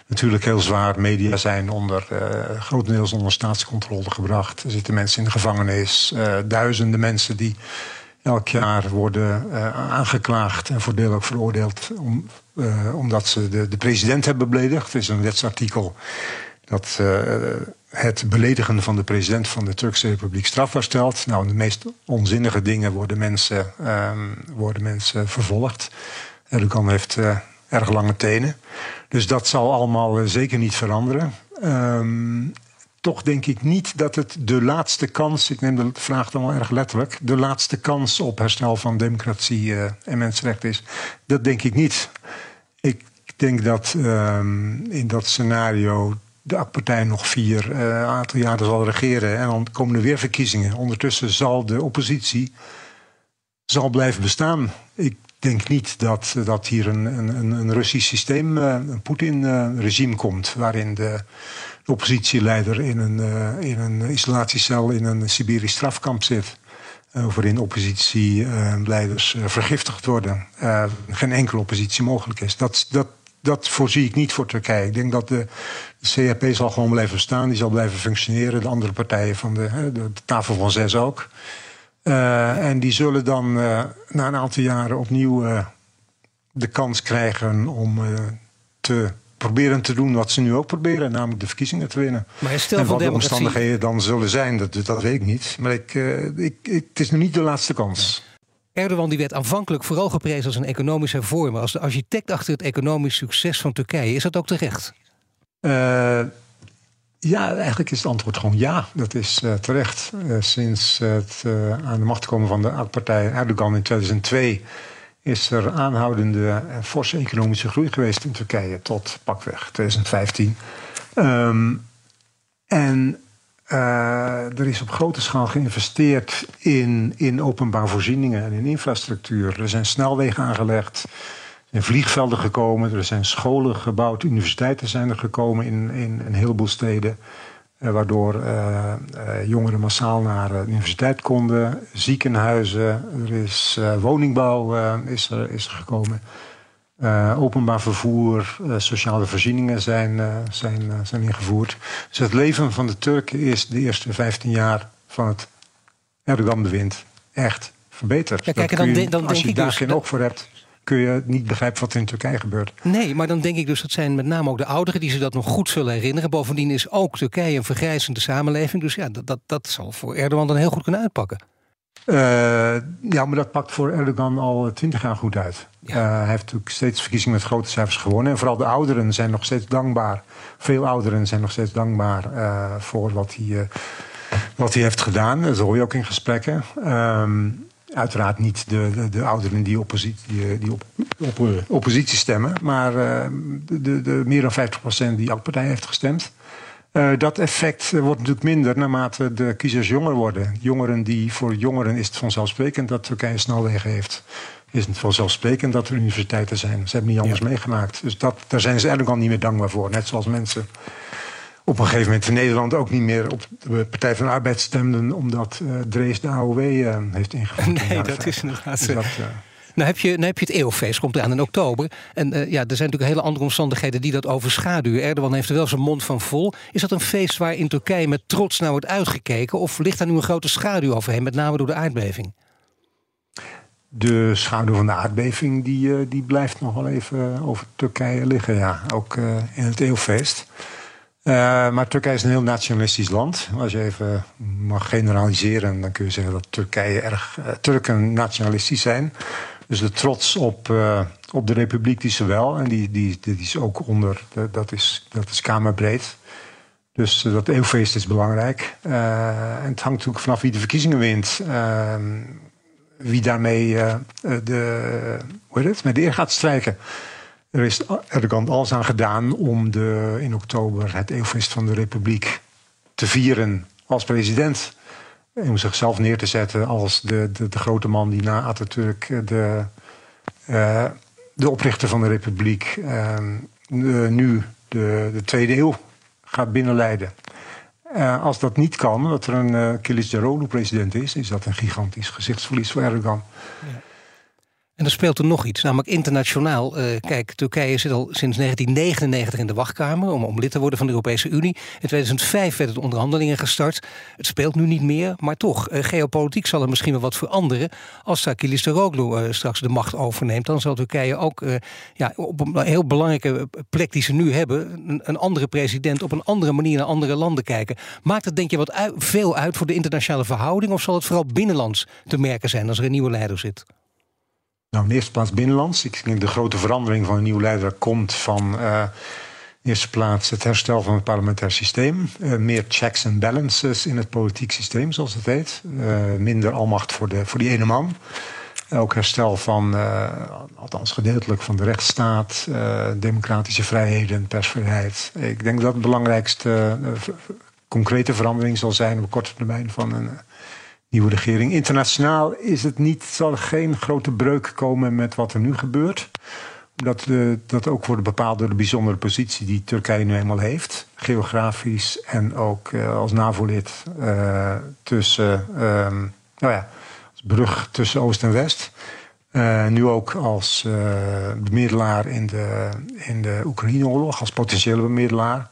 natuurlijk heel zwaar. Media zijn onder, uh, grotendeels onder staatscontrole gebracht. Er zitten mensen in de gevangenis. Uh, duizenden mensen die elk jaar worden uh, aangeklaagd en voor deel ook veroordeeld. Om, omdat ze de, de, president hebben beledigd. Er is een wetsartikel dat het beledigen van de president van de Turkse Republiek strafbaar stelt. Nou, de meest onzinnige dingen worden mensen, um, worden mensen vervolgd. Erdogan heeft erg lange tenen. Dus dat zal allemaal eh, zeker niet veranderen. Um, toch denk ik niet dat het de laatste kans, ik neem de vraag dan wel erg letterlijk, de laatste kans op herstel van democratie uh, en mensenrechten is. Dat denk ik niet. Ik denk dat um, in dat scenario de AK-partij nog vier uh, aantal jaren zal regeren en dan komen er weer verkiezingen. Ondertussen zal de oppositie zal blijven bestaan. Ik denk niet dat, dat hier een, een, een Russisch systeem, eh, een Poetin-regime komt, waarin de, de, oppositieleider in een, eh, in een isolatiecel in een Siberisch strafkamp zit. Uh, waarin oppositieleiders vergiftigd worden. geen enkele oppositie mogelijk is. Dat, dat, dat voorzie ik niet voor Turkije. Ik denk dat de, CHP zal gewoon blijven staan, die zal blijven functioneren. De andere partijen van de tafel van zes ook. Uh, en die zullen dan uh, na een aantal jaren opnieuw uh, de kans krijgen om te proberen te doen wat ze nu ook proberen, namelijk de verkiezingen te winnen. Maar en wat de omstandigheden dan zullen zijn, dat, dat weet ik niet. Maar ik, ik, ik, het is nu niet de laatste kans. Erdogan die werd aanvankelijk vooral geprezen als een economisch hervormer, als de architect achter het economisch succes van Turkije. Is dat ook terecht? Ja, eigenlijk is het antwoord gewoon ja. Dat is uh, terecht. Uh, sinds het uh, aan de macht komen van de partij Erdogan in 2002 is er aanhoudende forse economische groei geweest in Turkije tot pakweg 2015. Um, en er is op grote schaal geïnvesteerd in, in openbaar voorzieningen en in infrastructuur. Er zijn snelwegen aangelegd zijn vliegvelden gekomen, er zijn scholen gebouwd, universiteiten zijn er gekomen in, in een heleboel steden. Eh, waardoor uh, uh, jongeren massaal naar de universiteit konden. Ziekenhuizen, er is woningbouw is er, is er gekomen. openbaar vervoer, sociale voorzieningen zijn, zijn, zijn ingevoerd. Dus het leven van de Turken is de eerste 15 jaar van het Erdogan-bewind echt verbeterd. Ja, kijk, dan, dan, als je daar dus geen oog voor hebt kun je niet begrijpen wat er in Turkije gebeurt. Nee, maar dan denk ik dus dat zijn met name ook de ouderen die zich dat nog goed zullen herinneren. Bovendien is ook Turkije een vergrijzende samenleving. Dus ja, dat, dat, dat zal voor Erdogan dan heel goed kunnen uitpakken. Uh, ja, maar dat pakt voor Erdogan al twintig jaar goed uit. Ja. Uh, hij heeft natuurlijk steeds verkiezingen met grote cijfers gewonnen. En vooral de ouderen zijn nog steeds dankbaar. Veel ouderen zijn nog steeds dankbaar uh, voor wat hij, wat hij heeft gedaan. Dat hoor je ook in gesprekken. Ehm, Uiteraard niet de, de, de ouderen die, oppositie, die op, op, eh, oppositie stemmen, maar uh, de, de, meer dan 50% die elke partij heeft gestemd. Uh, dat effect wordt natuurlijk minder naarmate de kiezers jonger worden. Jongeren die, voor jongeren is het vanzelfsprekend dat Turkije snelwegen heeft. Is het vanzelfsprekend dat er universiteiten zijn. Ze hebben niet anders ja. meegemaakt. Dus dat, daar zijn ze eigenlijk al niet meer dankbaar voor. Net zoals mensen op een gegeven moment in Nederland ook niet meer op de Partij van de Arbeid stemden, omdat uh, Drees de AOW uh, eh, heeft ingevoerd. Nee, dat is inderdaad. Dus dat, uh... nou, heb je, nou heb je het eeuwfeest, komt eraan in oktober. En ja, er zijn natuurlijk hele andere omstandigheden die dat overschaduwen. Erdogan heeft er wel zijn mond van vol. Is dat een feest waar in Turkije met trots naar wordt uitgekeken? Of ligt daar nu een grote schaduw overheen, met name door de aardbeving? De schaduw van de aardbeving die, die blijft nog wel even over Turkije liggen, ja. Ook in het eeuwfeest. Uh, maar Turkije is een heel nationalistisch land. Als je even mag generaliseren, dan kun je zeggen dat Turkije erg uh, Turken nationalistisch zijn. Dus de trots op, uh, op de republiek die ze wel. En die, die, die is ook onder, dat is, dat is kamerbreed. Dus dat eeuwfeest is belangrijk. en het hangt natuurlijk vanaf wie de verkiezingen wint. Ehm, wie daarmee de, hoe heet het, met de eer gaat strijken. Er is Erdogan alles aan gedaan om de, in oktober het eeuwfeest van de Republiek te vieren als president. Om zichzelf neer te zetten als de, de, de grote man die na Atatürk de, uh, de oprichter van de Republiek uh, nu de, de tweede eeuw gaat binnenleiden. als dat niet kan, dat er een uh, Kilicdaroglu president is, is dat een gigantisch gezichtsverlies voor Erdogan. Ja. En er speelt er nog iets, namelijk internationaal. Uh, kijk, Turkije zit al sinds 1999 in de wachtkamer om, om lid te worden van de Europese Unie. In 2005 werden de onderhandelingen gestart. Het speelt nu niet meer, maar toch, uh, geopolitiek zal er misschien wel wat veranderen. Als Sakilis Roglu uh, straks de macht overneemt, dan zal Turkije ook ja, op een heel belangrijke plek die ze nu hebben, een, andere president op een andere manier naar andere landen kijken. Maakt het denk je wat veel uit voor de internationale verhouding of zal het vooral binnenlands te merken zijn als er een nieuwe leider zit? Nou, in de eerste plaats binnenlands. Ik denk de grote verandering van een nieuwe leider komt van uh, in eerste plaats het herstel van het parlementair systeem. Uh, meer checks en balances in het politiek systeem, zoals het heet. Uh, minder almacht voor, de, voor die ene man. Ook herstel van, althans gedeeltelijk, van de rechtsstaat, democratische vrijheden, persvrijheid. Ik denk dat het belangrijkste concrete verandering zal zijn op korte termijn van een nieuwe regering. Internationaal is het niet, zal er geen grote breuk komen met wat er nu gebeurt. Omdat uh, dat ook wordt bepaald door de bijzondere positie die Turkije nu eenmaal heeft. Geografisch en ook uh, als NAVO-lid uh, tussen, nou ja, als brug tussen Oost en West. nu ook als bemiddelaar in de, in de Oekraïne-oorlog, als potentiële bemiddelaar.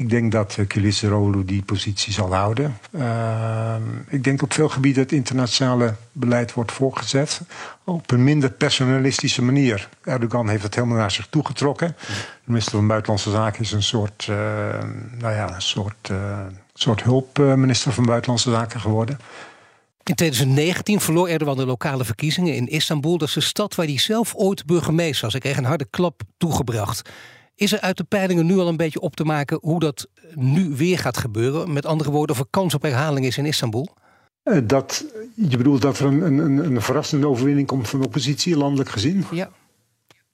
Ik denk dat uh, Rolu die positie zal houden. Uh, ik denk op veel gebieden het internationale beleid wordt voorgezet. Op een minder personalistische manier. Erdogan heeft het helemaal naar zich toegetrokken. De minister van Buitenlandse Zaken is een soort, uh, nou ja, een soort, uh, soort hulpminister van Buitenlandse Zaken geworden. In 2019 verloor Erdogan de lokale verkiezingen in Istanbul. Dat is de stad waar hij zelf ooit burgemeester was. Hij kreeg een harde klap toegebracht. Is er uit de peilingen nu al een beetje op te maken hoe dat nu weer gaat gebeuren? Met andere woorden, of er kans op herhaling is in Istanbul? Eh, dat, je bedoelt dat er een, een, een verrassende overwinning komt van de oppositie, landelijk gezien? Ja.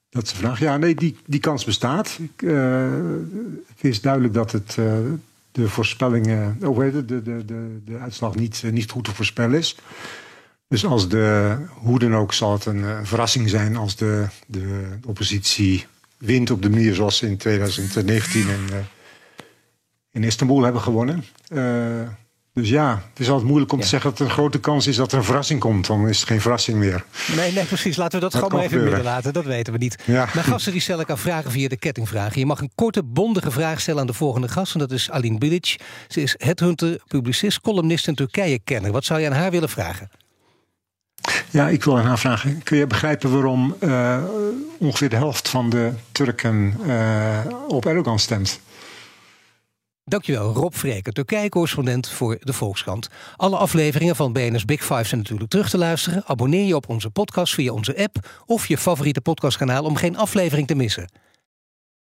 Dat is de vraag. Ja, nee, die, die kans bestaat. Ik, uh, het is duidelijk dat het, uh, de voorspellingen, oh, de, de, de, de uitslag niet, niet goed te voorspellen is. Dus als de, hoe dan ook zal het een verrassing zijn als de, de oppositie wint op de manier zoals ze in 2019 in, uh, in Istanbul hebben gewonnen. Uh, dus ja, het is altijd moeilijk om te zeggen dat er een grote kans is dat er een verrassing komt. Dan is het geen verrassing meer. Nee, nee precies. Laten we dat, gewoon maar even midden laten. Dat weten we niet. Ja. Mijn gasten die stel ik aan vragen via de kettingvragen. Je mag een korte, bondige vraag stellen aan de volgende gast. En dat is Aline Bilic. Ze is headhunter, publicist, columnist en Turkije-kenner. Wat zou je aan haar willen vragen? Ja, ik wil aan haar vragen. Kun je begrijpen waarom uh, ongeveer de helft van de Turken uh, op Erdogan stemt? Dankjewel, Rob Vreken, Turkije-correspondent voor de Volkskrant. Alle afleveringen van BNS Big Five zijn natuurlijk terug te luisteren. Abonneer je op onze podcast via onze app of je favoriete podcastkanaal om geen aflevering te missen.